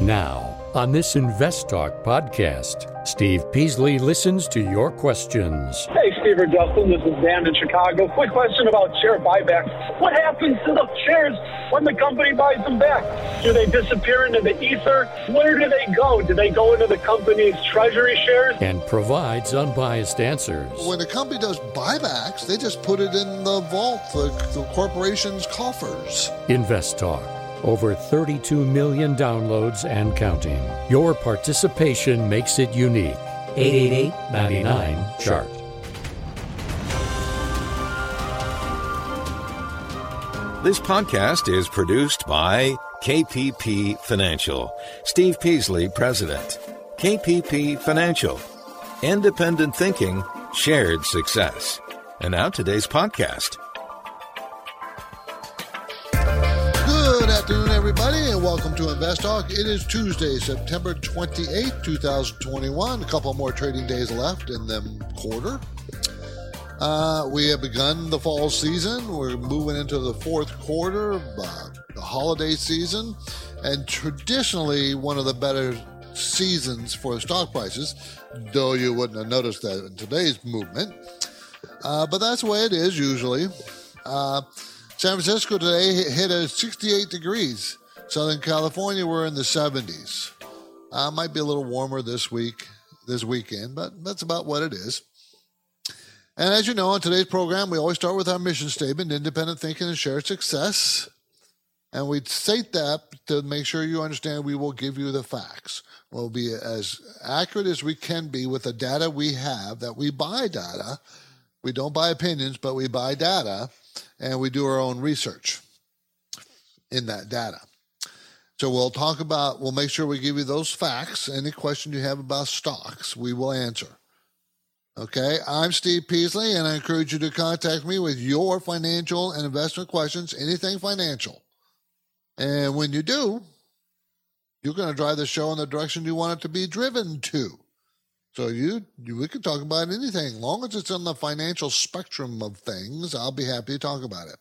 Now, on this Invest Talk podcast, Steve Peasley listens to your questions. Hey, Steve or Justin, this is Dan in Chicago. Quick question about share buybacks. What happens to the shares when the company buys them back? Do they disappear into the ether? Where do they go? Do they go into the company's treasury shares? And provides unbiased answers. When a company does buybacks, they just put it in the vault, the, the corporation's coffers. Invest Talk. Over 32 million downloads and counting. Your participation makes it unique. 888 99 Chart. This podcast is produced by KPP Financial. Steve Peasley, President. KPP Financial. Independent thinking, shared success. And now today's podcast. Everybody, and welcome to Invest Talk. It is Tuesday, September 28, 2021. A couple more trading days left in the quarter. Uh, we have begun the fall season. We're moving into the fourth quarter, uh, the holiday season, and traditionally one of the better seasons for stock prices, though you wouldn't have noticed that in today's movement. Uh, but that's the way it is usually. Uh, San Francisco today hit a 68 degrees. Southern California, we're in the 70s. Uh, might be a little warmer this week, this weekend, but that's about what it is. And as you know, on today's program, we always start with our mission statement independent thinking and shared success. And we state that to make sure you understand we will give you the facts. We'll be as accurate as we can be with the data we have that we buy data. We don't buy opinions, but we buy data and we do our own research in that data. So we'll talk about, we'll make sure we give you those facts. Any question you have about stocks, we will answer. Okay, I'm Steve Peasley, and I encourage you to contact me with your financial and investment questions, anything financial. And when you do, you're going to drive the show in the direction you want it to be driven to. So you, you we can talk about anything, long as it's on the financial spectrum of things. I'll be happy to talk about it.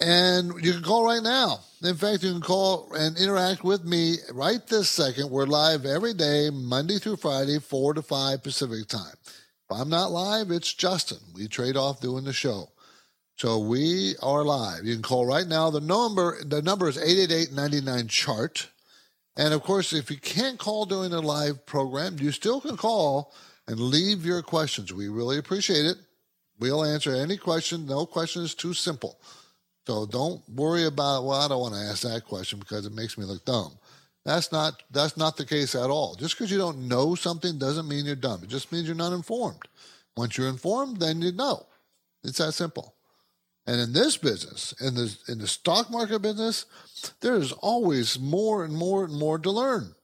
And you can call right now. In fact, you can call and interact with me right this second. We're live every day, Monday through Friday, 4 to 5 Pacific time. If I'm not live, it's Justin. We trade off doing the show. So we are live. You can call right now. The number the number is 888-99 chart. And of course, if you can't call during the live program, you still can call and leave your questions. We really appreciate it. We'll answer any question. No question is too simple. So don't worry about, well, I don't want to ask that question because it makes me look dumb. That's not that's not the case at all. Just because you don't know something doesn't mean you're dumb. It just means you're not informed. Once you're informed, then you know. It's that simple. And in this business, in the in the stock market business, there is always more and more and more to learn.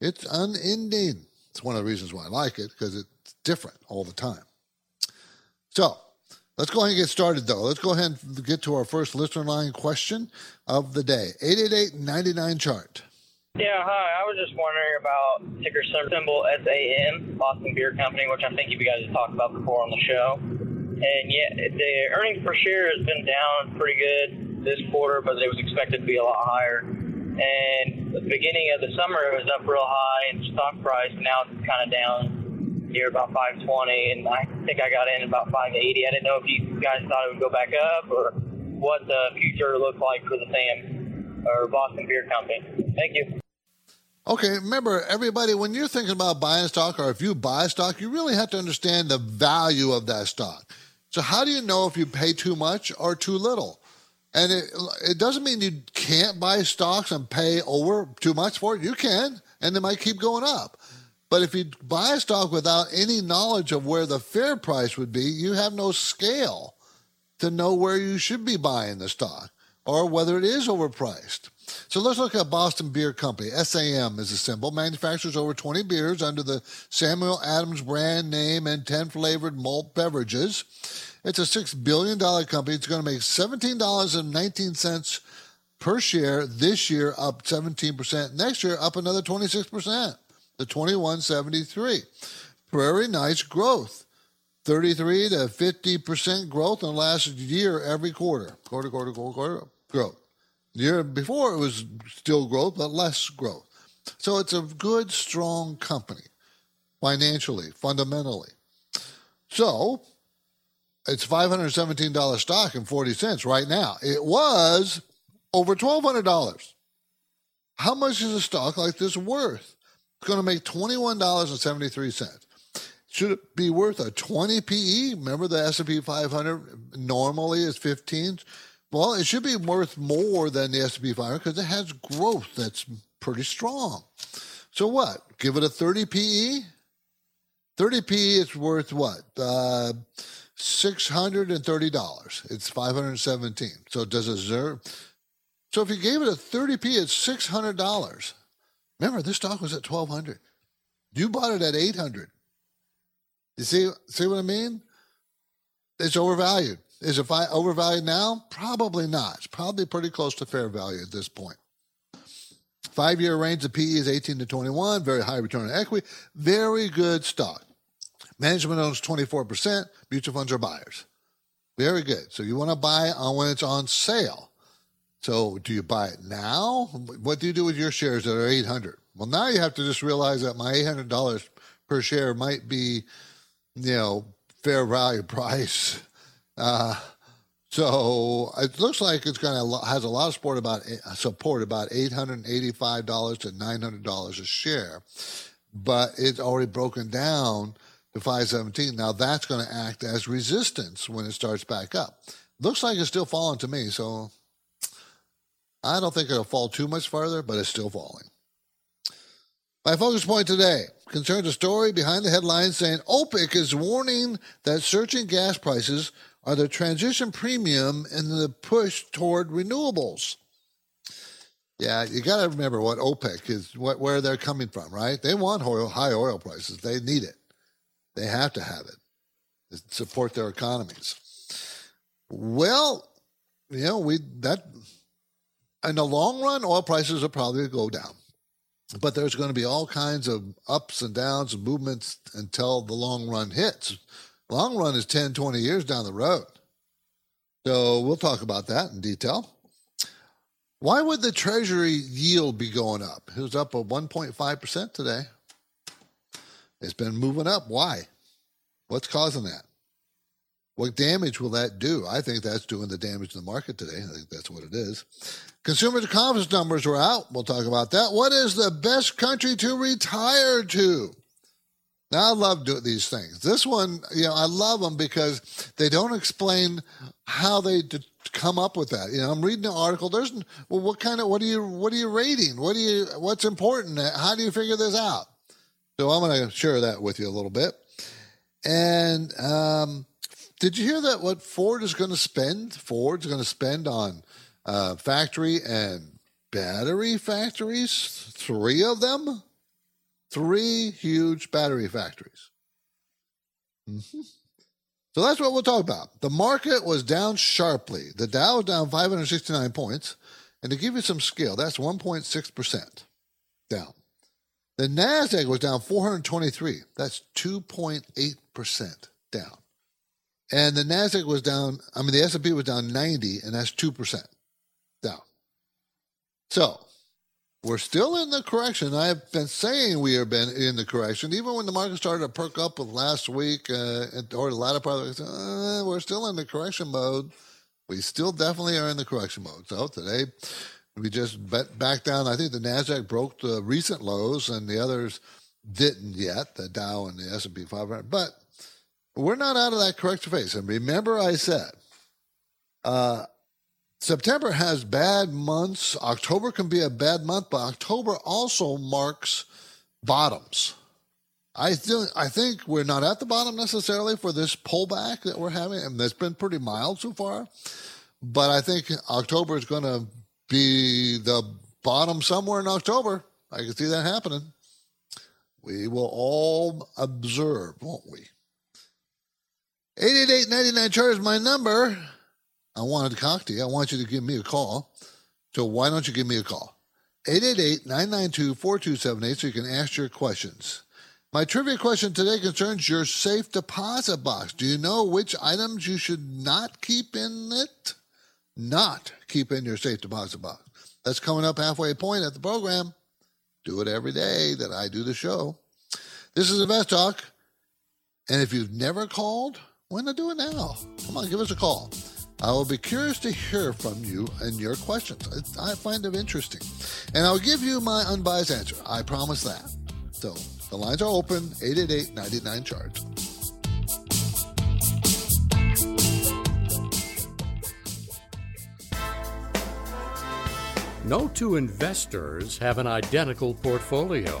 It's unending. It's one of the reasons why I like it because it's different all the time. So Let's go ahead and get started, though. Let's go ahead and get to our first listener line question of the day 888 99 chart. Yeah, hi. I was just wondering about ticker symbol SAM, Boston Beer Company, which I think you guys have talked about before on the show. And yeah, the earnings per share has been down pretty good this quarter, but it was expected to be a lot higher. And the beginning of the summer, it was up real high in stock price. Now it's kind of down near about 520, and I think I got in about 580. I didn't know if you guys thought it would go back up or what the future looked like for the SAM or Boston Beer Company. Thank you. Okay, remember everybody, when you're thinking about buying stock or if you buy stock, you really have to understand the value of that stock. So, how do you know if you pay too much or too little? And it, it doesn't mean you can't buy stocks and pay over too much for it. You can, and they might keep going up. But if you buy stock without any knowledge of where the fair price would be, you have no scale to know where you should be buying the stock or whether it is overpriced. So let's look at Boston Beer Company. SAM is a symbol. Manufactures over 20 beers under the Samuel Adams brand name and 10 flavored malt beverages. It's a $6 billion company. It's going to make $17.19 per share this year, up 17%. Next year, up another 26% the 2173. Very nice growth. 33 to 50% growth in the last year every quarter. Quarter, quarter, quarter, quarter growth. The year before it was still growth, but less growth. So it's a good, strong company financially, fundamentally. So it's $517 stock and 40 cents right now. It was over $1,200. How much is a stock like this worth? It's going to make $21.73. Should it be worth a 20 PE? Remember the S&P 500 normally is 15. Well, it should be worth more than the S&P 500 because it has growth that's pretty strong. So what? Give it a 30 PE? 30 PE is worth what? Uh, $630. It's 517. So it does it deserve? So if you gave it a 30 PE, it's $600. Remember, this stock was at 1200 You bought it at 800 You see, see what I mean? It's overvalued. Is it overvalued now? Probably not. It's probably pretty close to fair value at this point. Five year range of PE is 18 to 21, very high return on equity, very good stock. Management owns 24%, mutual funds are buyers. Very good. So you want to buy on when it's on sale. So do you buy it now? What do you do with your shares that are 800? Well, now you have to just realize that my $800 per share might be, you know, fair value price. Uh, so it looks like it's going to has a lot of support about support about eight hundred and eighty five dollars to nine hundred dollars a share, but it's already broken down to five seventeen. Now that's going to act as resistance when it starts back up. Looks like it's still falling to me, so I don't think it'll fall too much farther, but it's still falling. My focus point today concerns a story behind the headline saying OPEC is warning that surging gas prices are the transition premium in the push toward renewables. Yeah, you got to remember what OPEC is, what, where they're coming from, right? They want oil, high oil prices. They need it. They have to have it to support their economies. Well, you know, we that in the long run, oil prices will probably go down, but there's going to be all kinds of ups and downs and movements until the long run hits. Long run is 10, 20 years down the road. So we'll talk about that in detail. Why would the Treasury yield be going up? It was up at 1.5% today. It's been moving up. Why? What's causing that? What damage will that do? I think that's doing the damage to the market today. I think that's what it is. Consumer confidence numbers were out. We'll talk about that. What is the best country to retire to? Now I love doing these things. This one, you know, I love them because they don't explain how they come up with that. You know, I'm reading an article. There's well, what kind of what are you what are you rating? What do you what's important? How do you figure this out? So I'm going to share that with you a little bit. And um, did you hear that? What Ford is going to spend? Ford's going to spend on uh, factory and battery factories. Three of them Three huge battery factories. Mm-hmm. So that's what we'll talk about. The market was down sharply. The Dow was down 569 points. And to give you some scale, that's 1.6% down. The NASDAQ was down 423. That's 2.8% down. And the NASDAQ was down, I mean, the S&P was down 90, and that's 2% down. So we're still in the correction. I've been saying we have been in the correction, even when the market started to perk up with last week uh, or the latter part of it. Uh, we're still in the correction mode. We still definitely are in the correction mode. So today we just bet back down. I think the Nasdaq broke the recent lows, and the others didn't yet. The Dow and the S and P 500, but we're not out of that correction phase. And remember, I said. Uh, September has bad months. October can be a bad month, but October also marks bottoms. I think I think we're not at the bottom necessarily for this pullback that we're having, and it's been pretty mild so far. But I think October is going to be the bottom somewhere in October. I can see that happening. We will all observe, won't we? 888 chart is my number. I wanted to talk to you. I want you to give me a call. So why don't you give me a call? 888-992-4278 so you can ask your questions. My trivia question today concerns your safe deposit box. Do you know which items you should not keep in it? not keep in your safe deposit box. That's coming up halfway point at the program. Do it every day that I do the show. This is Invest Talk. And if you've never called, why not do it now? Come on, give us a call. I will be curious to hear from you and your questions. I find them interesting. And I'll give you my unbiased answer. I promise that. So the lines are open 888 99 Chart. No two investors have an identical portfolio.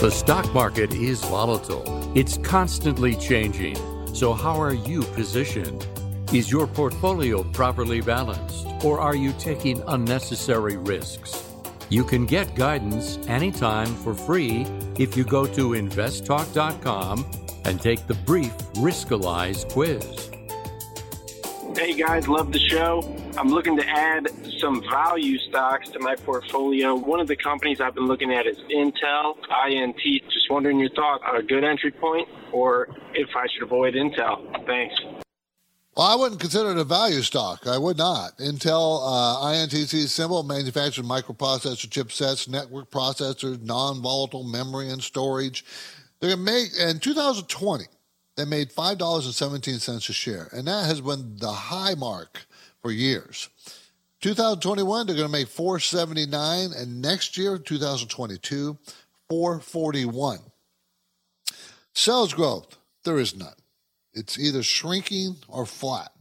The stock market is volatile. It's constantly changing. So, how are you positioned? Is your portfolio properly balanced, or are you taking unnecessary risks? You can get guidance anytime for free if you go to investtalk.com and take the brief Riskalyze quiz. Hey guys, love the show. I'm looking to add some value stocks to my portfolio. One of the companies I've been looking at is Intel, INT. Just wondering your thoughts on a good entry point or if I should avoid Intel. Thanks. Well, I wouldn't consider it a value stock. I would not. Intel, uh, INTC symbol, manufactured microprocessor chipsets, network processors, non-volatile memory and storage. To make, in 2020, they made $5.17 a share, and that has been the high mark for years. 2021, they're going to make 479, and next year, 2022, 441. Sales growth, there is none. It's either shrinking or flat.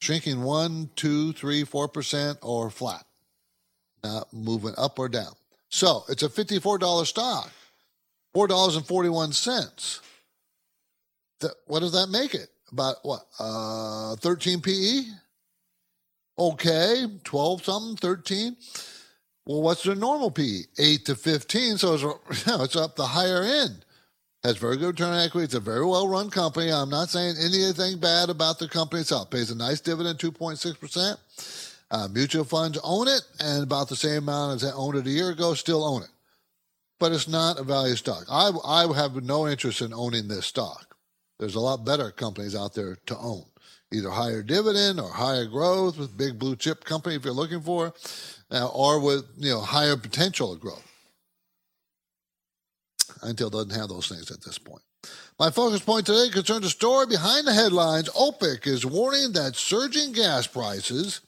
Shrinking one, two, three, four percent, or flat. Not moving up or down. So it's a $54 stock, $4.41. what does that make it? About what? Uh, 13 PE? Okay, 12 something, 13. Well, what's the normal PE? 8 to 15. So it's, you know, it's up the higher end. Has very good return on equity. It's a very well run company. I'm not saying anything bad about the company itself. Pays a nice dividend, 2.6%. Uh, mutual funds own it, and about the same amount as they owned it a year ago, still own it. But it's not a value stock. I, I have no interest in owning this stock. There's a lot better companies out there to own either higher dividend or higher growth with big blue chip company if you're looking for, uh, or with you know higher potential of growth. Intel doesn't have those things at this point. My focus point today concerns a story behind the headlines. OPEC is warning that surging gas prices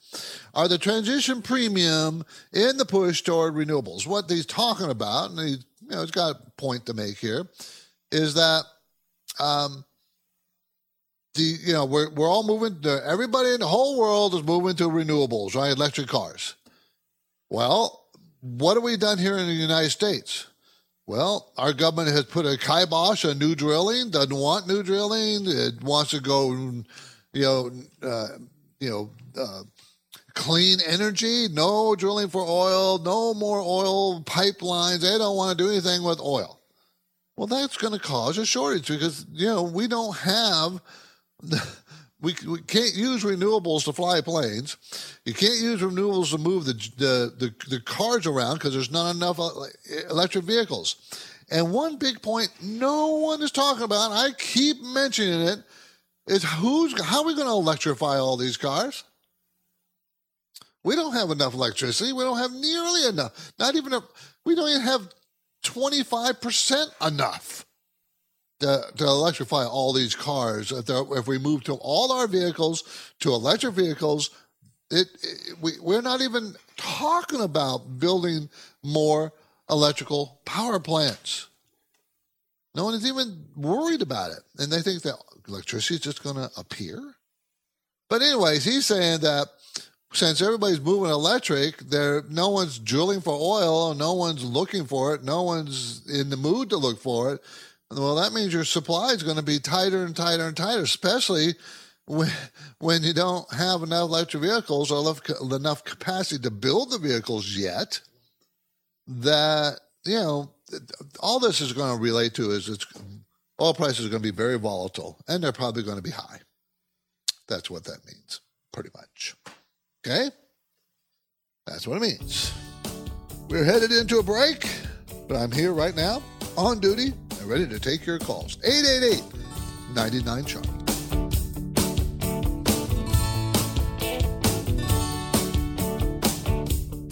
are the transition premium in the push toward renewables. What he's talking about, and he, you know, he's got a point to make here, is that um, the you know we're we're all moving. To, everybody in the whole world is moving to renewables, right? Electric cars. Well, what have we done here in the United States? Well, our government has put a kibosh on new drilling. Doesn't want new drilling. It wants to go, you know, uh, you know, uh, clean energy. No drilling for oil. No more oil pipelines. They don't want to do anything with oil. Well, that's going to cause a shortage because you know we don't have we, we can't use renewables to fly planes. You can't use renewables to move the the, the, the cars around because there's not enough uh, electric vehicles. And one big point no one is talking about, I keep mentioning it, is who's how are we going to electrify all these cars? We don't have enough electricity. We don't have nearly enough. Not even a, we don't even have 25% enough to, to electrify all these cars. If, if we move to all our vehicles to electric vehicles, It, it we, we're not even talking about building more electrical power plants. No one is even worried about it. And they think that electricity is just going to appear. But, anyways, he's saying that since everybody's moving electric, there no one's drilling for oil, no one's looking for it, no one's in the mood to look for it. Well, that means your supply is going to be tighter and tighter and tighter, especially when, when you don't have enough electric vehicles or enough, enough capacity to build the vehicles yet. That you know, all this is going to relate to is it's oil prices are going to be very volatile and they're probably going to be high. That's what that means, pretty much. Okay? That's what it means. We're headed into a break, but I'm here right now on duty and ready to take your calls. 888 99 Chart.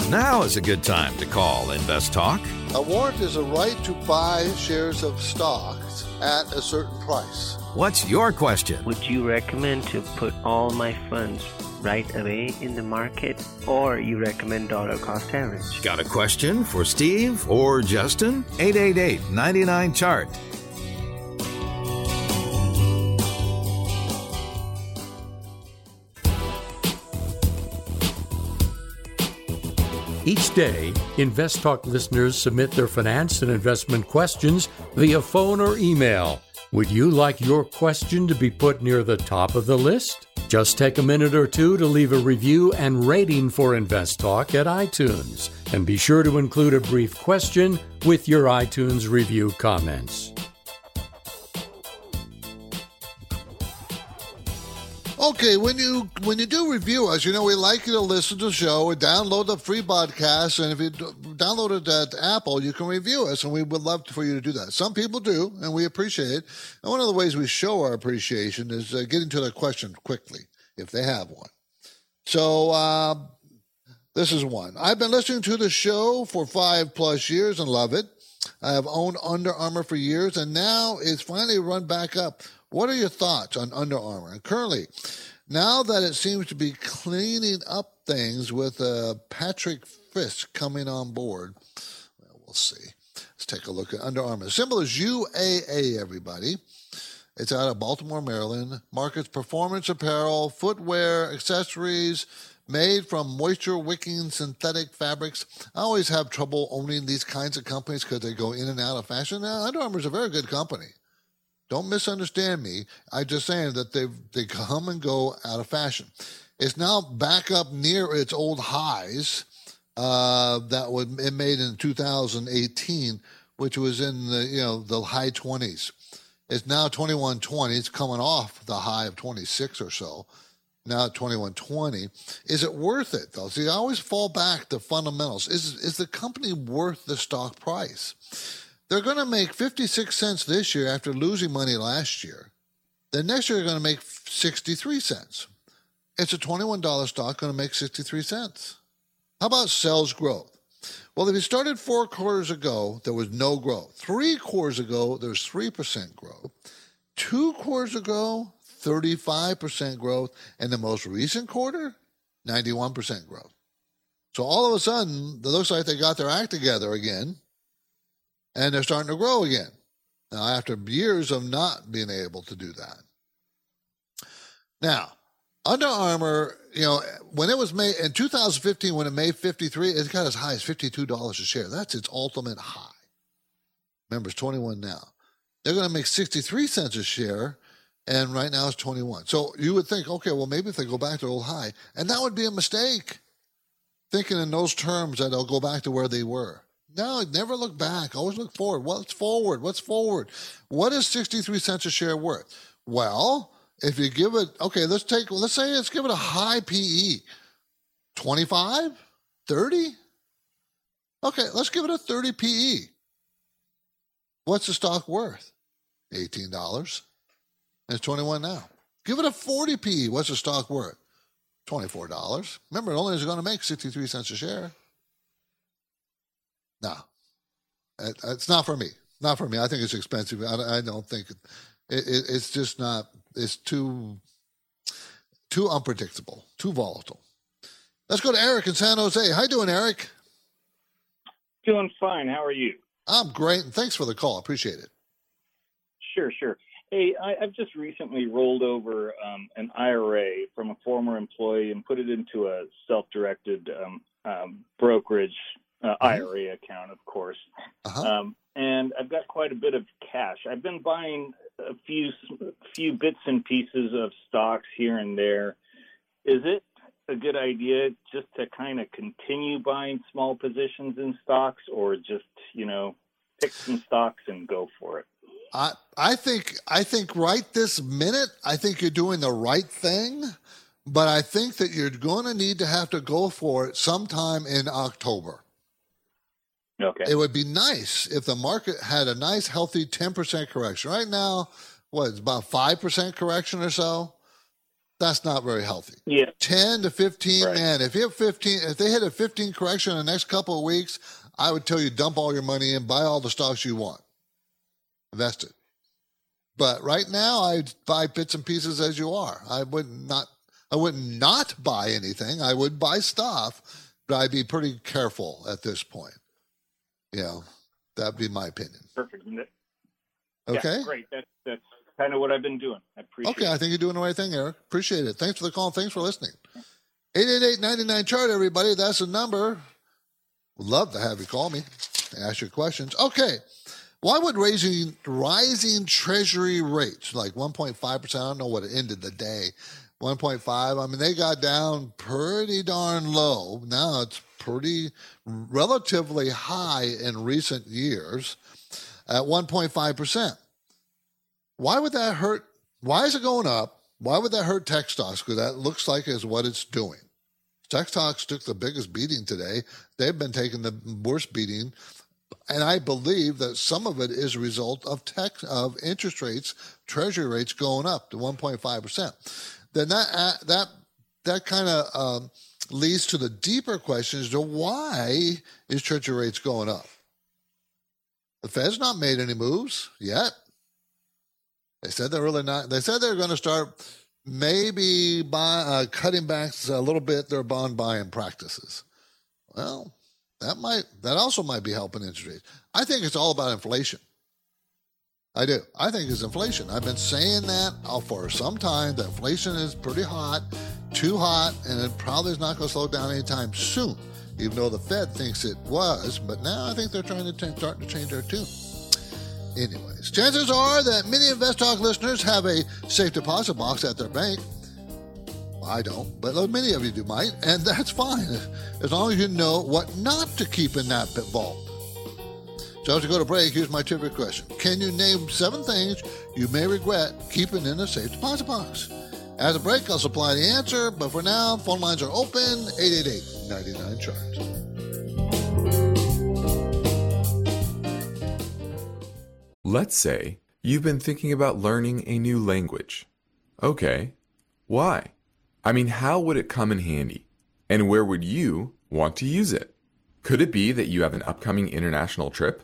Now is a good time to call Invest Talk. A warrant is a right to buy shares of stocks at a certain price. What's your question? Would you recommend to put all my funds right away in the market or you recommend dollar cost average? Got a question for Steve or Justin? 888 99 chart. Each day, Invest Talk listeners submit their finance and investment questions via phone or email. Would you like your question to be put near the top of the list? Just take a minute or two to leave a review and rating for Invest Talk at iTunes, and be sure to include a brief question with your iTunes review comments. Okay, when you when you do review us, you know we like you to listen to the show or download the free podcast. And if you download it at Apple, you can review us, and we would love for you to do that. Some people do, and we appreciate it. And one of the ways we show our appreciation is uh, getting to the question quickly if they have one. So uh, this is one. I've been listening to the show for five plus years and love it. I have owned Under Armour for years, and now it's finally run back up. What are your thoughts on Under Armour? And currently, now that it seems to be cleaning up things with uh, Patrik Frisk coming on board, well, we'll see. Let's take a look at Under Armour. The symbol is UAA, everybody. It's out of Baltimore, Maryland. Markets performance apparel, footwear, accessories made from moisture wicking synthetic fabrics. I always have trouble owning these kinds of companies because they go in and out of fashion. Now, Under Armour is a very good company. Don't misunderstand me. I'm just saying that they they come and go out of fashion. It's now back up near its old highs uh, that was it made in 2018, which was in the you know the high 20s. It's now 2120. It's coming off the high of 26 or so. Now at 2120. Is it worth it though? See, I always fall back to fundamentals. Is is the company worth the stock price? They're going to make 56 cents this year after losing money last year. Then next year they're going to make 63 cents. It's a $21 stock going to make 63 cents. How about sales growth? Well, if you started four quarters ago, there was no growth. Three quarters ago, there was 3% growth. Two quarters ago, 35% growth. And the most recent quarter, 91% growth. So all of a sudden, it looks like they got their act together again and they're starting to grow again. Now, after years of not being able to do that. Now, Under Armour, you know, when it was made in 2015, when it made 53, it got as high as $52 a share. That's its ultimate high. Remember, it's 21 now. They're going to make 63 cents a share, and right now it's 21. So you would think, okay, well, maybe if they go back to old high, and that would be a mistake, thinking in those terms that they'll go back to where they were. No, never look back. Always look forward. What's forward? What's forward? What is 63 cents a share worth? Well, if you give it, okay, let's take, let's say let's give it a high PE 25, 30. Okay, let's give it a 30 PE. What's the stock worth? $18. It's 21 now. Give it a 40 PE. What's the stock worth? $24. Remember, it only is going to make 63 cents a share. No, it's not for me. Not for me. I think it's expensive. I, I don't think it, it, it's just not. It's too too unpredictable, too volatile. Let's go to Eric in San Jose. How you doing, Eric? Doing fine. How are you? I'm great, and thanks for the call. Appreciate it. Sure, sure. Hey, I, have just recently rolled over um, an IRA from a former employee and put it into a self-directed um, um, brokerage uh, mm-hmm. IRA account, of course. Uh-huh. Um, and I've got quite a bit of cash. I've been buying a few few bits and pieces of stocks here and there. Is it a good idea just to kind of continue buying small positions in stocks, or just you know pick some stocks and go for it? I I think I think right this minute I think you're doing the right thing, but I think that you're going to need to have to go for it sometime in October. Okay. It would be nice if the market had a nice, healthy 10% correction. Right now, what, it's about 5% correction or so? That's not very healthy. Yeah. 10 to 15, right. man, if you have 15, if they hit a 15 correction in the next couple of weeks, I would tell you dump all your money in, buy all the stocks you want, invest it. But right now, I'd buy bits and pieces as you are. I would not, I would not buy anything. I would buy stuff, but I'd be pretty careful at this point. You know, that'd be my opinion. Perfect. Okay. Yeah, great. That's that's kind of what I've been doing. I appreciate. It. Okay, it. I think you're doing the right thing, Eric. Appreciate it. Thanks for the call. Thanks for listening. 888-99 chart, everybody. That's the number. Would love to have you call me and ask your questions. Okay. Why would raising rising treasury rates like 1.5%? I don't know what it ended the day. 1.5. I mean, they got down pretty darn low. Now it's pretty relatively high in recent years at 1.5%. Why would that hurt? Why is it going up? Why would that hurt tech stocks? Because that looks like is what it's doing. Tech stocks took the biggest beating today. They've been taking the worst beating. And I believe that some of it is a result of tech of interest rates, treasury rates going up to 1.5%. Then that uh, that that kind of um, leads to the deeper question as to why is treasury rates going up? The Fed's not made any moves yet. They said they're really not. They said they're going to start maybe buy, uh, cutting back a little bit their bond buying practices. Well, that might that also might be helping interest rates. I think it's all about inflation. I do. I think it's inflation. I've been saying that for some time. That inflation is pretty hot, too hot, and it probably is not going to slow down anytime soon. Even though the Fed thinks it was, but now I think they're trying to t- start to change their tune. Anyways, chances are that many Invest Talk listeners have a safe deposit box at their bank. I don't, but many of you do might, and that's fine as long as you know what not to keep in that vault. So as we go to break, here's my trivia question. Can you name seven things you may regret keeping in a safe deposit box? As a break, I'll supply the answer, but for now, phone lines are open 888 99 Chart. Let's say you've been thinking about learning a new language. Okay, why? I mean, how would it come in handy? And where would you want to use it? Could it be that you have an upcoming international trip?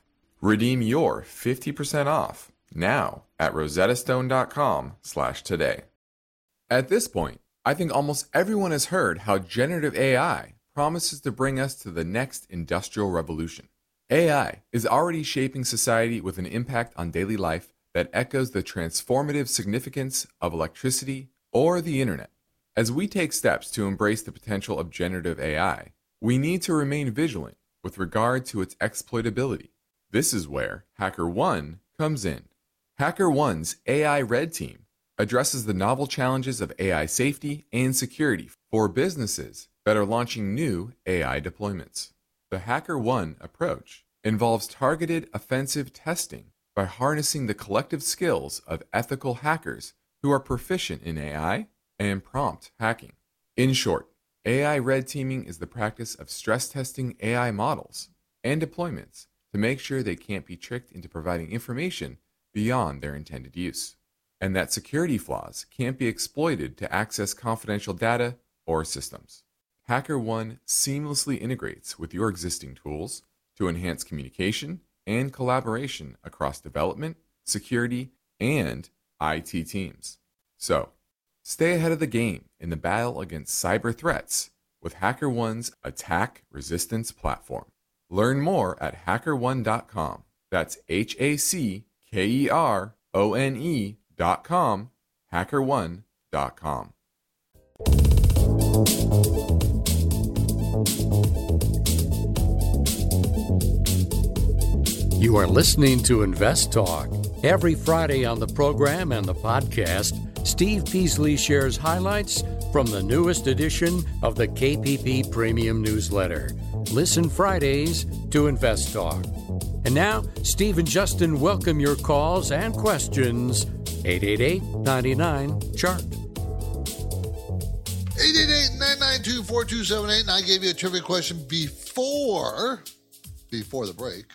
Redeem your 50% off now at rosettastone.com slash today. At this point, I think almost everyone has heard how generative AI promises to bring us to the next industrial revolution. AI is already shaping society with an impact on daily life that echoes the transformative significance of electricity or the internet. As we take steps to embrace the potential of generative AI, we need to remain vigilant with regard to its exploitability. This is where HackerOne comes in. HackerOne's AI Red Team addresses the novel challenges of AI safety and security for businesses that are launching new AI deployments. The HackerOne approach involves targeted offensive testing by harnessing the collective skills of ethical hackers who are proficient in AI and prompt hacking. In short, AI red teaming is the practice of stress testing AI models and deployments to make sure they can't be tricked into providing information beyond their intended use, and that security flaws can't be exploited to access confidential data or systems. HackerOne seamlessly integrates with your existing tools to enhance communication and collaboration across development, security, and IT teams. So, stay ahead of the game in the battle against cyber threats with HackerOne's attack resistance platform. Learn more at hackerone.com. That's H A C K E R O N E.com, hackerone.com. You are listening to Invest Talk. Every Friday on the program and the podcast, Steve Peasley shares highlights from the newest edition of the KPP Premium Newsletter. Listen Fridays to Invest Talk. And now, Steve and Justin welcome your calls and questions. 888 99 Chart. 888-992-4278 and I gave you a trivia question before before the break.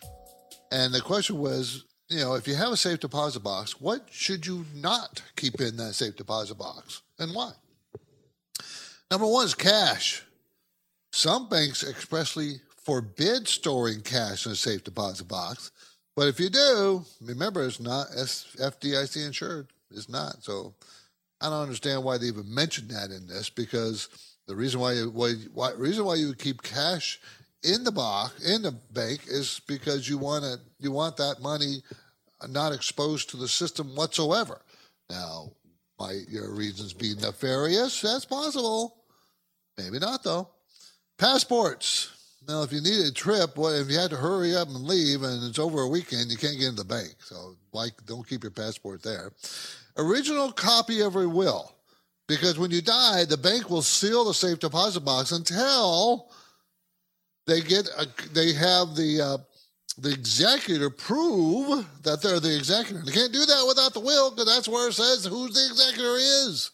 And the question was, you know, if you have a safe deposit box, what should you not keep in that safe deposit box and why? Number one is cash. Some banks expressly forbid storing cash in a safe deposit box. But if you do, remember it's not FDIC insured. It's not. So I don't understand why they even mentioned that in this because the reason why you why, why reason why you would keep cash in the box in the bank is because you want to you want that money not exposed to the system whatsoever. Now, might your reasons be nefarious? That's possible. Maybe not though. Passports. Now, if you need a trip, well, if you had to hurry up and leave and it's over a weekend, you can't get into the bank. So, like, don't keep your passport there. Original copy of your will, because when you die, the bank will seal the safe deposit box until they get a, they have the uh, the executor prove that they're the executor. They can't do that without the will, because that's where it says who the executor is.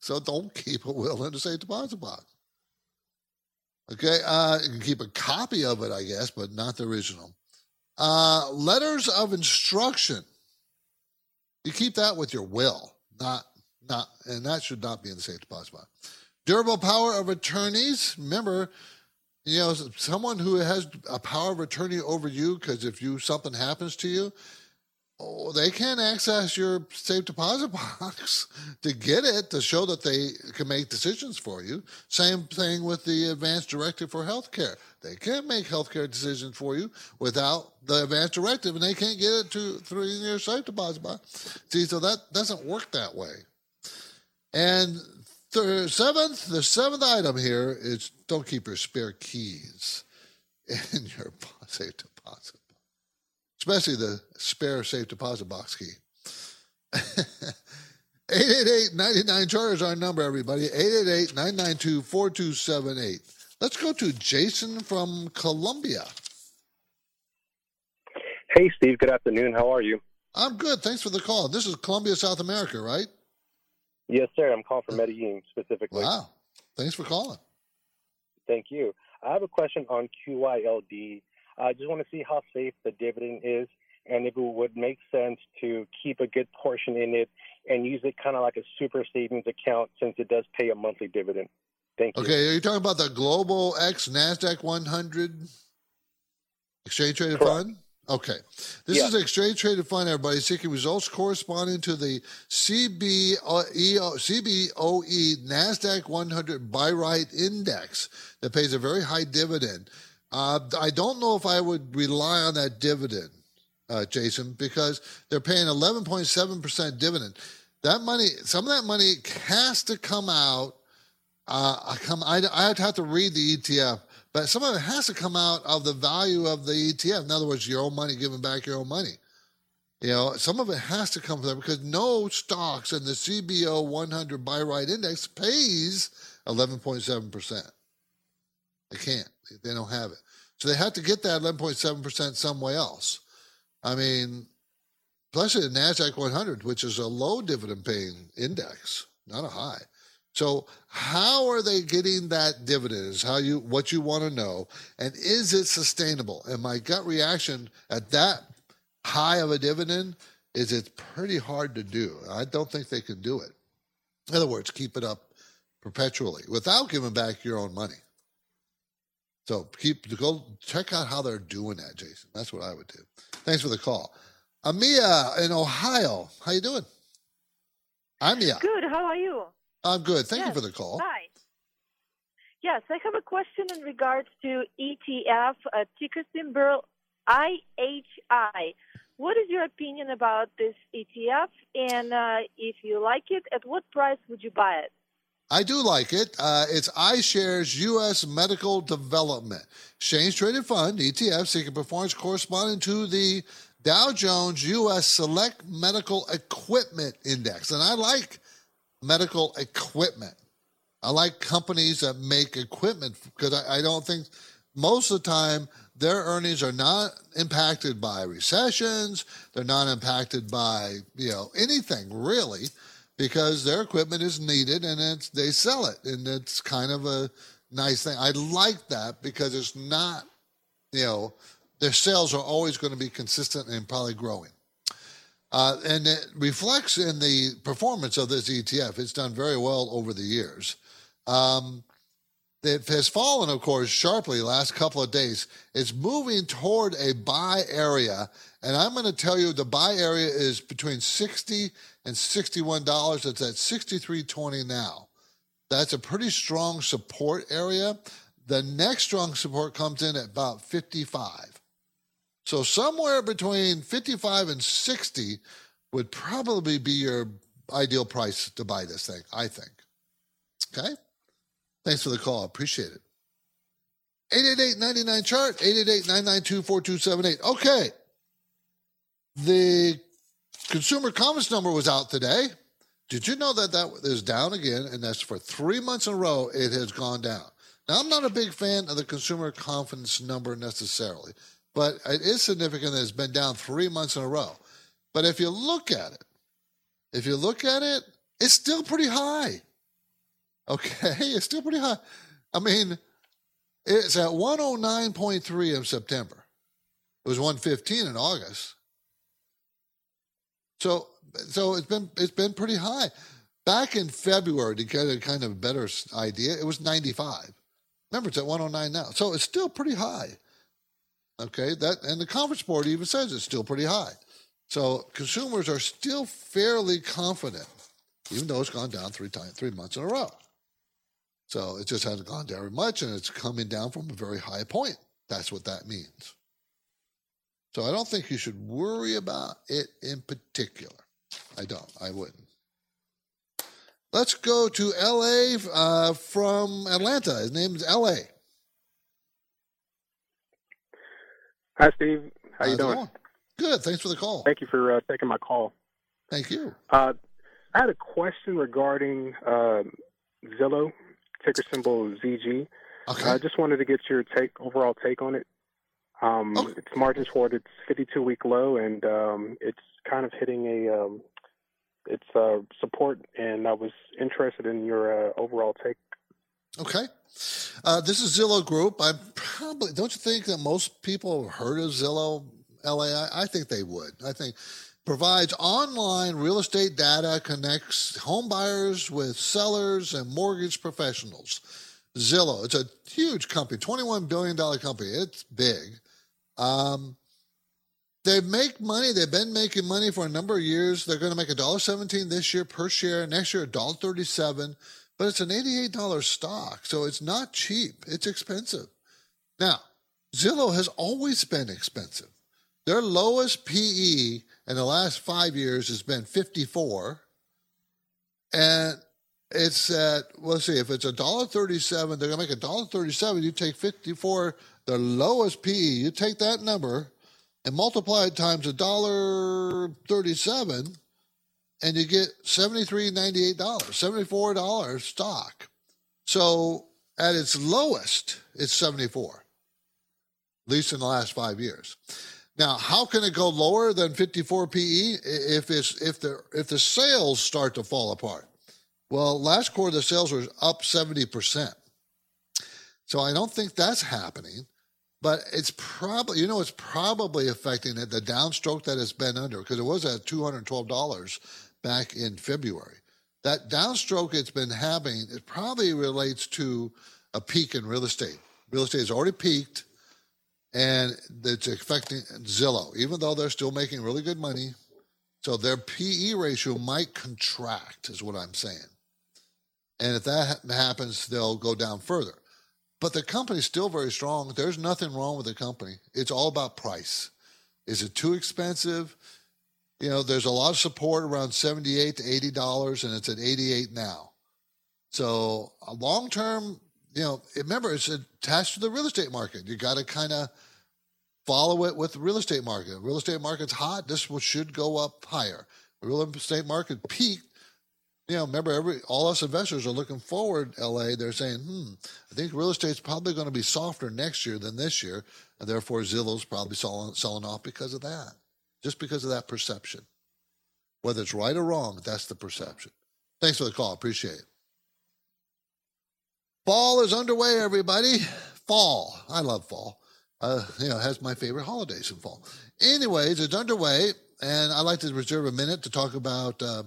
So don't keep a will in a safe deposit box. Okay, uh, you can keep a copy of it, I guess, but not the original. Uh, letters of instruction. You keep that with your will, not not, and that should not be in the safe deposit box. Durable power of attorneys. Remember, you know, someone who has a power of attorney over you, because if you something happens to you, oh, they can't access your safe deposit box to get it to show that they can make decisions for you. Same thing with the advanced directive for healthcare. They can't make healthcare decisions for you without the advanced directive, and they can't get it to through your safe deposit box. See, so that doesn't work that way. And the seventh, the seventh item here is don't keep your spare keys in your safe deposit box, especially the spare safe deposit box key. 888-99 chart is our number, everybody. 888-992-4278. Let's go to Jason from Colombia. Hey, Steve. Good afternoon. How are you? I'm good. Thanks for the call. This is Colombia, South America, right? Yes, sir. I'm calling from Medellin specifically. Wow. Thanks for calling. Thank you. I have a question on QYLD. I just want to see how safe the dividend is and if it would make sense to keep a good portion in it and use it kind of like a super savings account since it does pay a monthly dividend. Thank you. Okay, are you talking about the Global X NASDAQ 100? Exchange traded fund? Okay. This Yeah. is an exchange traded fund, everybody, seeking results corresponding to the CBOE, CBOE NASDAQ 100 BuyWrite Index that pays a very high dividend. Uh, I don't know if I would rely on that dividend, uh, Jason, because they're paying 11.7% dividend. That money, some of that money has to come out. Uh, I come. I I'd have to read the ETF, but some of it has to come out of the value of the ETF. In other words, your own money, giving back your own money. You know, some of it has to come from there because no stocks in the CBOE 100 BuyWrite Index pays 11.7%. They can't. They don't have it. So they have to get that 11.7% somewhere else. I mean, especially the NASDAQ 100, which is a low dividend paying index, not a high. So how are they getting that dividend is how you what you want to know. And is it sustainable? And my gut reaction at that high of a dividend is it's pretty hard to do. I don't think they can do it. In other words, keep it up perpetually without giving back your own money. So keep go check out how they're doing that, Jason. That's what I would do. Thanks for the call. Amia in Ohio. How you doing? Amia. Good. How are you? I'm good. Thank Yes. you for the call. Hi. Yes, I have a question in regards to ETF, uh, ticker symbol IHI. What is your opinion about this ETF? And uh, if you like it, at what price would you buy it? I do like it. Uh, it's iShares U.S. Medical Development Exchange Traded Fund ETF seeking performance corresponding to the Dow Jones U.S. Select Medical Equipment Index, and I like medical equipment. I like companies that make equipment because I, I don't think most of the time their earnings are not impacted by recessions. They're not impacted by you know anything really because their equipment is needed and it's they sell it and it's kind of a nice thing. I like that because it's not you know their sales are always going to be consistent and probably growing. Uh, and it reflects in the performance of this ETF. It's done very well over the years. Um, it has fallen, of course, sharply last couple of days. It's moving toward a buy area, and I'm going to tell you the buy area is between sixty and sixty-one dollars. It's at sixty-three twenty now. That's a pretty strong support area. The next strong support comes in at about fifty-five. So somewhere between 55 and 60 would probably be your ideal price to buy this thing, I think. Okay? Thanks for the call. I appreciate it. 888-99 chart, 888-992-4278. Okay. The consumer confidence number was out today. Did you know that that is down again? And that's for three months in a row, it has gone down. Now, I'm not a big fan of the consumer confidence number necessarily, but it is significant that it's been down three months in a row. But if you look at it, if you look at it, it's still pretty high. Okay, it's still pretty high. I mean, it's at 109.3 in September. It was 115 in August. So, so it's been it's been pretty high. Back in February, to get a kind of better idea, it was 95. Remember, it's at 109 now, so it's still pretty high. Okay, that and the conference board even says it's still pretty high. So consumers are still fairly confident, even though it's gone down three times, three months in a row. So it just hasn't gone down very much, and it's coming down from a very high point. That's what that means. So I don't think you should worry about it in particular. I don't. I wouldn't. Let's go to L.A. Uh, from Atlanta. His name is L.A. Hi, Steve. How How's you doing? going? Good. Thanks for the call. Thank you for uh, taking my call. Thank you. Uh, I had a question regarding um Zillow, ticker symbol ZG. Okay. I just wanted to get your take, overall take on it. Um, Its margins toward its 52-week low, and um, it's kind of hitting a um, its uh, support. And I was interested in your uh, overall take. Okay. Uh, this is Zillow Group. I probably don't you think that most people have heard of Zillow LA? I, think they would. I think provides online real estate data, connects home buyers with sellers and mortgage professionals. Zillow, it's a huge company, $21 billion company. It's big. Um, they make money. They've been making money for a number of years. They're going to make a dollar seventeen this year per share. Next year, a dollar thirty-seven. But it's an eighty-eight dollar stock, so it's not cheap. It's expensive. Now, Zillow has always been expensive. Their lowest PE in the last five years has been fifty-four, and it's at let's see if it's a dollar thirty-seven. They're going to make a dollar thirty-seven. You take fifty-four, the lowest PE. You take that number and multiply it times a dollar thirty-seven, and you get seventy-three ninety-eight dollars, seventy-four dollars stock. So at its lowest, it's seventy-four, at least in the last five years. Now, how can it go lower than 54 PE if it's if the if the sales start to fall apart? Well, last quarter the sales were up 70%. So I don't think that's happening, but it's probably you know it's probably affecting it the downstroke that it's been under because it was at $212 back in February. That downstroke it's been having it probably relates to a peak in real estate. Real estate has already peaked and it's affecting Zillow, even though they're still making really good money. So their PE ratio might contract, is what I'm saying. And if that happens, they'll go down further. But the company's still very strong. There's nothing wrong with the company. It's all about price. Is it too expensive? You know, there's a lot of support around 78 to 80 dollars, and it's at 88 now. So a long term, you know, remember it's attached to the real estate market. You got to kind of follow it with the real estate market. Real estate market's hot. This should go up higher. Real estate market peaked. You know, remember, every all us investors are looking forward. LA, they're saying, "Hmm, I think real estate's probably going to be softer next year than this year, and therefore Zillow's probably selling selling off because of that, just because of that perception. Whether it's right or wrong, that's the perception." Thanks for the call. Appreciate it. Fall is underway, everybody. Fall. I love fall uh, you know, has my favorite holidays in fall. Anyways, it's underway, and I'd like to reserve a minute to talk about uh,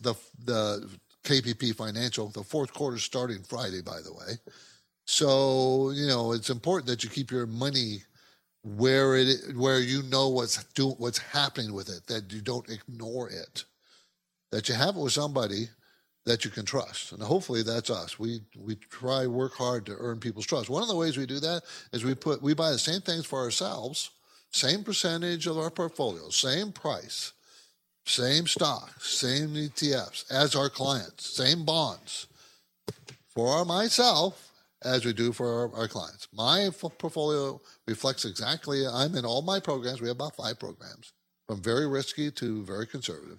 the the KPP Financial. The fourth quarter starting Friday, by the way. So you know, it's important that you keep your money where it where you know what's do, what's happening with it. That you don't ignore it. That you have it with somebody that you can trust. And hopefully that's us. We we try work hard to earn people's trust. One of the ways we do that is we put we buy the same things for ourselves, same percentage of our portfolio, same price, same stock, same ETFs as our clients, same bonds for myself as we do for our, our clients. My portfolio reflects exactly I'm in all my programs. We have about 5 programs from very risky to very conservative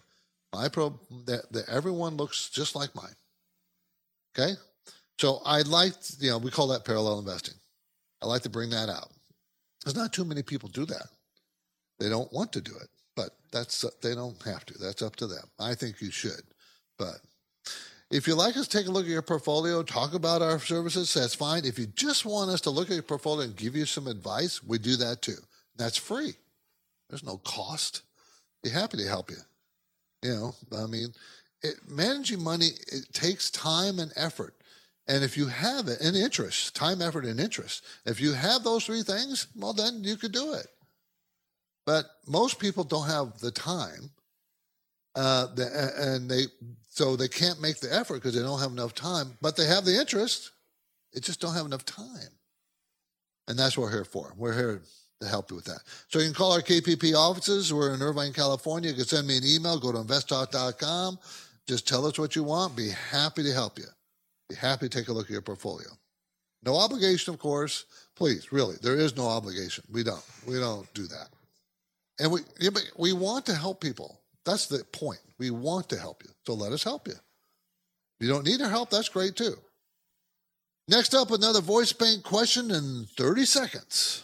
my pro that, that everyone looks just like mine. Okay, so I like you know we call that parallel investing. I like to bring that out. There's not too many people do that. They don't want to do it, but that's they don't have to. That's up to them. I think you should, but if you like us, take a look at your portfolio, talk about our services. That's fine. If you just want us to look at your portfolio and give you some advice, we do that too. That's free. There's no cost. Be happy to help you. You know, I mean, it, managing money it takes time and effort. And if you have it, and interest, time, effort, and interest, if you have those three things, well, then you could do it. But most people don't have the time, uh, and they so they can't make the effort because they don't have enough time. But they have the interest; they just don't have enough time. And that's what we're here for. We're here to help you with that. So you can call our KPP offices. We're in Irvine, California. You can send me an email. Go to investtalk.com. Just tell us what you want. Be happy to help you. Be happy to take a look at your portfolio. No obligation, of course. Please, really, there is no obligation. We don't. We don't do that. And we we want to help people. That's the point. We want to help you. So let us help you. If you don't need our help, that's great too. Next up, another voice bank question in 30 seconds.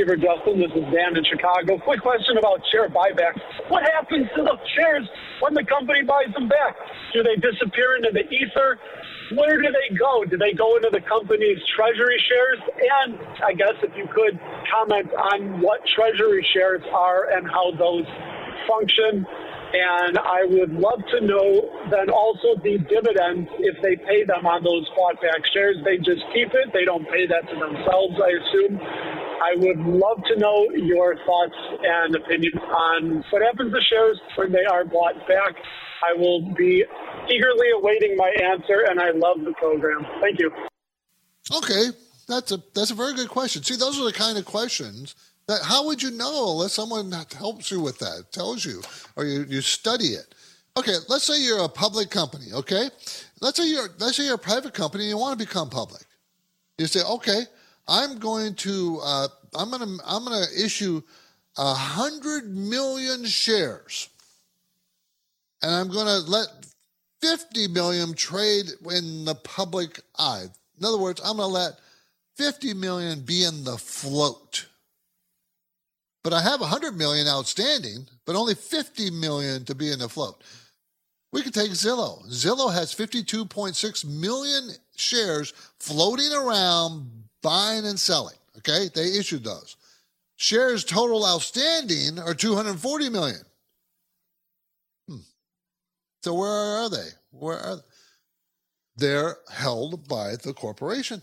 Steve or Justin. This is Dan in Chicago. Quick question about share buybacks. What happens to the shares when the company buys them back? Do they disappear into the ether? Where do they go? Do they go into the company's treasury shares? And I guess if you could comment on what treasury shares are and how those function. And I would love to know then also the dividends, if they pay them on those bought back shares, they just keep it. They don't pay that to themselves, I assume. I would love to know your thoughts and opinions on what happens to shares when they are bought back. I will be eagerly awaiting my answer, and I love the program. Thank you. Okay, that's a that's a very good question. See, those are the kind of questions that how would you know unless someone helps you with that, tells you, or you, you study it. Okay, let's say you're a public company. Okay, let's say you're let's say you're a private company and you want to become public. You say, okay, I'm going to uh, I'm gonna I'm gonna issue a hundred million shares, and I'm gonna let 50 million trade in the public eye. In other words, I'm gonna let 50 million be in the float. But I have 100 million outstanding, but only 50 million to be in the float. We could take Zillow. Zillow has 52.6 million shares floating around buying and selling. Okay, they issued those. Shares total outstanding are 240 million. Hmm. So where are they? Where are they? They're held by the corporation.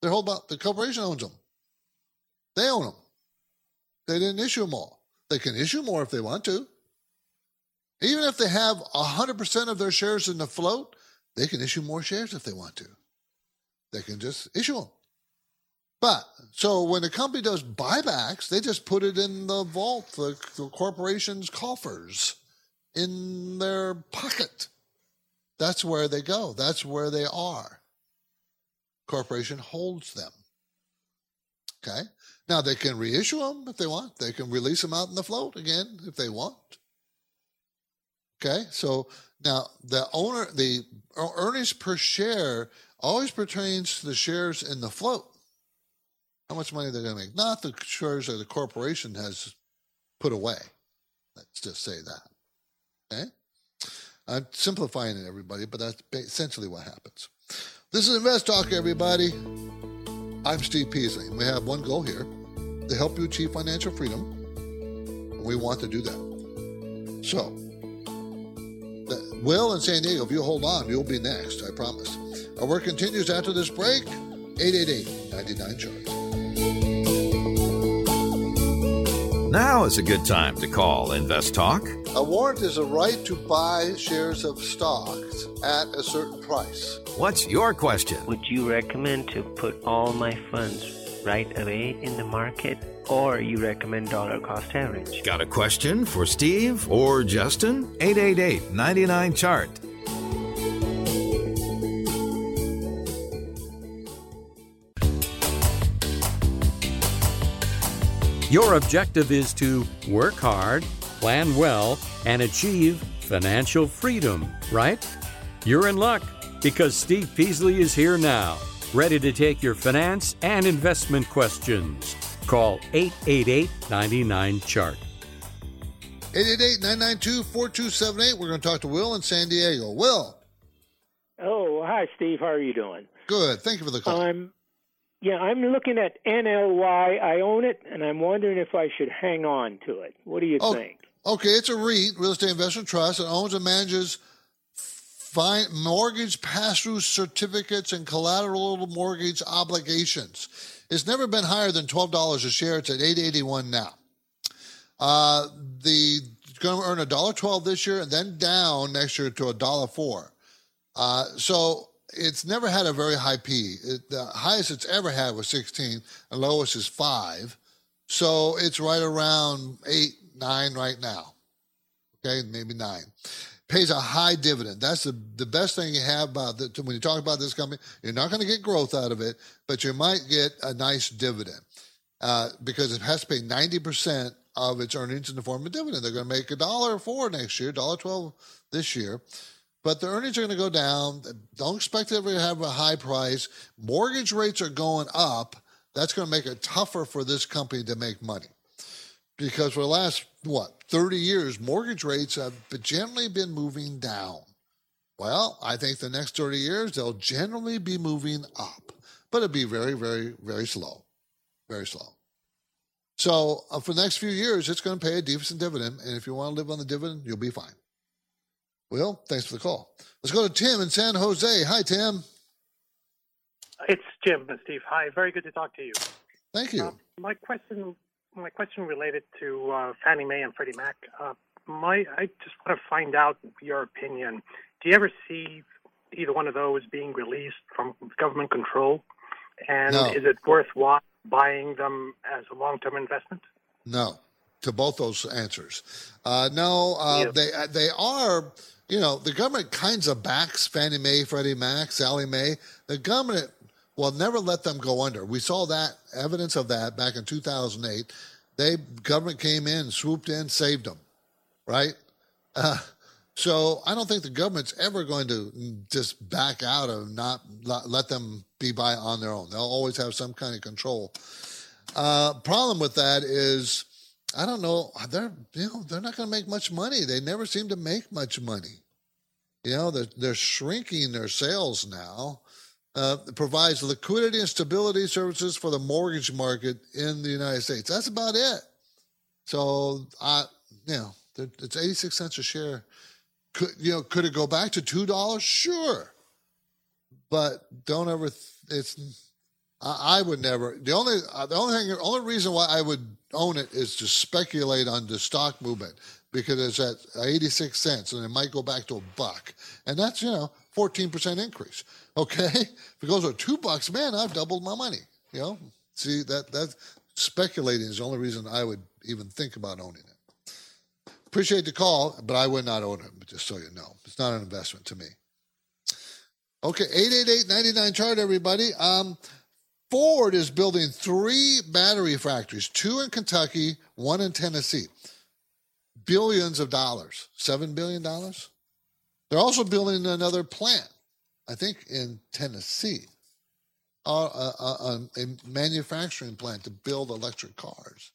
They're held by the corporation owns them. They own them. They didn't issue them all. They can issue more if they want to. Even if they have 100% of their shares in the float, they can issue more shares if they want to. They can just issue them. But so when the company does buybacks, they just put it in the vault, the, the corporation's coffers, in their pocket. That's where they go. That's where they are. Corporation holds them. Okay. Now they can reissue them if they want. They can release them out in the float again if they want. Okay. So now the owner, the earnings per share always pertains to the shares in the float. How much money they're going to make, not the shares that the corporation has put away. Let's just say that. Okay. I'm simplifying it, everybody, but that's essentially what happens. This is Invest Talk, everybody. I'm Steve Peasley. We have one goal here to help you achieve financial freedom. And we want to do that. So, Will in San Diego, if you hold on, you'll be next, I promise. Our work continues after this break. 888 99 Chart. Now is a good time to call Invest Talk. A warrant is a right to buy shares of stocks at a certain price. What's your question? Would you recommend to put all my funds right away in the market or you recommend dollar cost average? Got a question for Steve or Justin? 888 99 Chart. Your objective is to work hard plan well, and achieve financial freedom, right? You're in luck because Steve Peasley is here now, ready to take your finance and investment questions. Call 888 99 Chart. 888 992 4278. We're going to talk to Will in San Diego. Will. Oh, hi, Steve. How are you doing? Good. Thank you for the call. I'm yeah, I'm looking at NLY. I own it, and I'm wondering if I should hang on to it. What do you oh, think? Okay, it's a REIT, real estate investment trust, and owns and manages mortgage pass-through certificates and collateral mortgage obligations. It's never been higher than twelve dollars a share. It's at eight eighty-one now. Uh, the going to earn a dollar twelve this year, and then down next year to a dollar four. Uh, so it's never had a very high P. It, the highest it's ever had was 16, and lowest is five. So it's right around eight, nine right now. Okay, maybe nine. Pays a high dividend. That's the, the best thing you have about the, when you talk about this company. You're not going to get growth out of it, but you might get a nice dividend uh, because it has to pay 90% of its earnings in the form of dividend. They're going to make a dollar four next year, dollar twelve this year but the earnings are going to go down. Don't expect it to have a high price. Mortgage rates are going up. that's going to make it tougher for this company to make money. Because for the last, what, 30 years, mortgage rates have generally been moving down. Well, I think the next 30 years, they'll generally be moving up, but it'll be very, very, very slow. Very slow. So uh, for the next few years, it's going to pay a decent dividend. And if you want to live on the dividend, you'll be fine. Well, thanks for the call. Let's go to Tim in San Jose. Hi, Tim. It's Jim and Steve. Hi, very good to talk to you. Thank you. Uh, my question, my question related to uh, Fannie Mae and Freddie Mac. Uh, my, I just want to find out your opinion. Do you ever see either one of those being released from government control? And no. is it worthwhile buying them as a long-term investment? No, to both those answers. Uh, no, uh, yeah. they uh, they are. You know, the government kinds of backs Fannie Mae, Freddie Mac, Sallie Mae. The government will never let them go under. We saw that evidence of that back in 2008. They government came in, swooped in, saved them, right? Uh, so I don't think the government's ever going to just back out of not let them be by on their own. They'll always have some kind of control. Uh, problem with that is, I don't know. They're you know they're not going to make much money. They never seem to make much money. You know they're they're shrinking their sales now uh, provides liquidity and stability services for the mortgage market in the United States. That's about it. So, I, you know, it's 86 cents a share. Could, you know, could it go back to $2? Sure. But don't ever, it's, I, I would never, the only, uh, the only thing, the only reason why I would own it is to speculate on the stock movement because it's at 86 cents and it might go back to a buck. And that's, you know, 14% increase. Okay, if it goes to two bucks, man, I've doubled my money. You know, see that that speculating is the only reason I would even think about owning it. Appreciate the call, but I would not own it. Just so you know, it's not an investment to me. Okay, 888-99 chart, everybody. Um, Ford is building three battery factories, two in Kentucky, one in Tennessee. Billions of dollars, $7 billion. They're also building another plant I think in Tennessee, uh, uh, a manufacturing plant to build electric cars.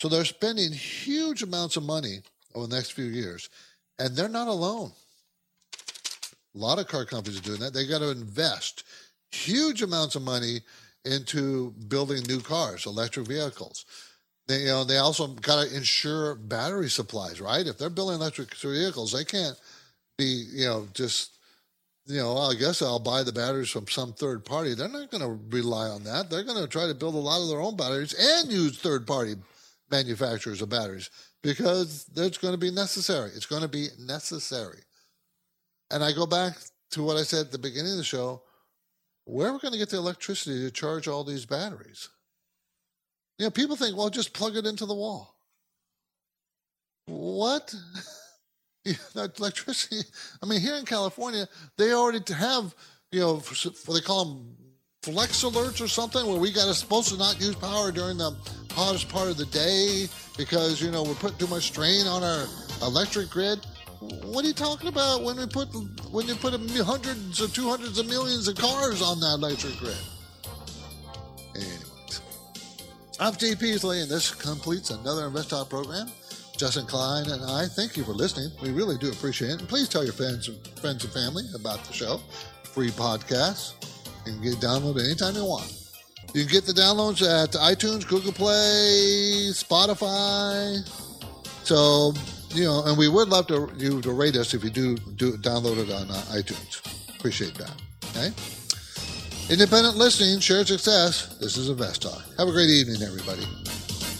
So they're spending huge amounts of money over the next few years, and they're not alone. A lot of car companies are doing that. They got to invest huge amounts of money into building new cars, electric vehicles. They, you know, they also got to insure battery supplies, right? If they're building electric vehicles, they can't be, you know, just you know, I guess I'll buy the batteries from some third party. They're not going to rely on that. They're going to try to build a lot of their own batteries and use third party manufacturers of batteries because it's going to be necessary. It's going to be necessary. And I go back to what I said at the beginning of the show where are we going to get the electricity to charge all these batteries? You know, people think, well, just plug it into the wall. What? that electricity. I mean, here in California, they already have, you know, what they call them flex alerts or something, where we got supposed to not use power during the hottest part of the day because you know we're putting too much strain on our electric grid. What are you talking about when we put when you put hundreds or two hundreds of millions of cars on that electric grid? Anyways, I'm Steve Peasley, and this completes another Invest Talk program. Justin Klein and I thank you for listening. We really do appreciate it. And please tell your friends and friends and family about the show. Free podcast. You can get downloaded anytime you want. You can get the downloads at iTunes, Google Play, Spotify. So, you know, and we would love to you to rate us if you do do download it on uh, iTunes. Appreciate that. Okay. Independent listening, shared success. This is Invest Talk. Have a great evening, everybody.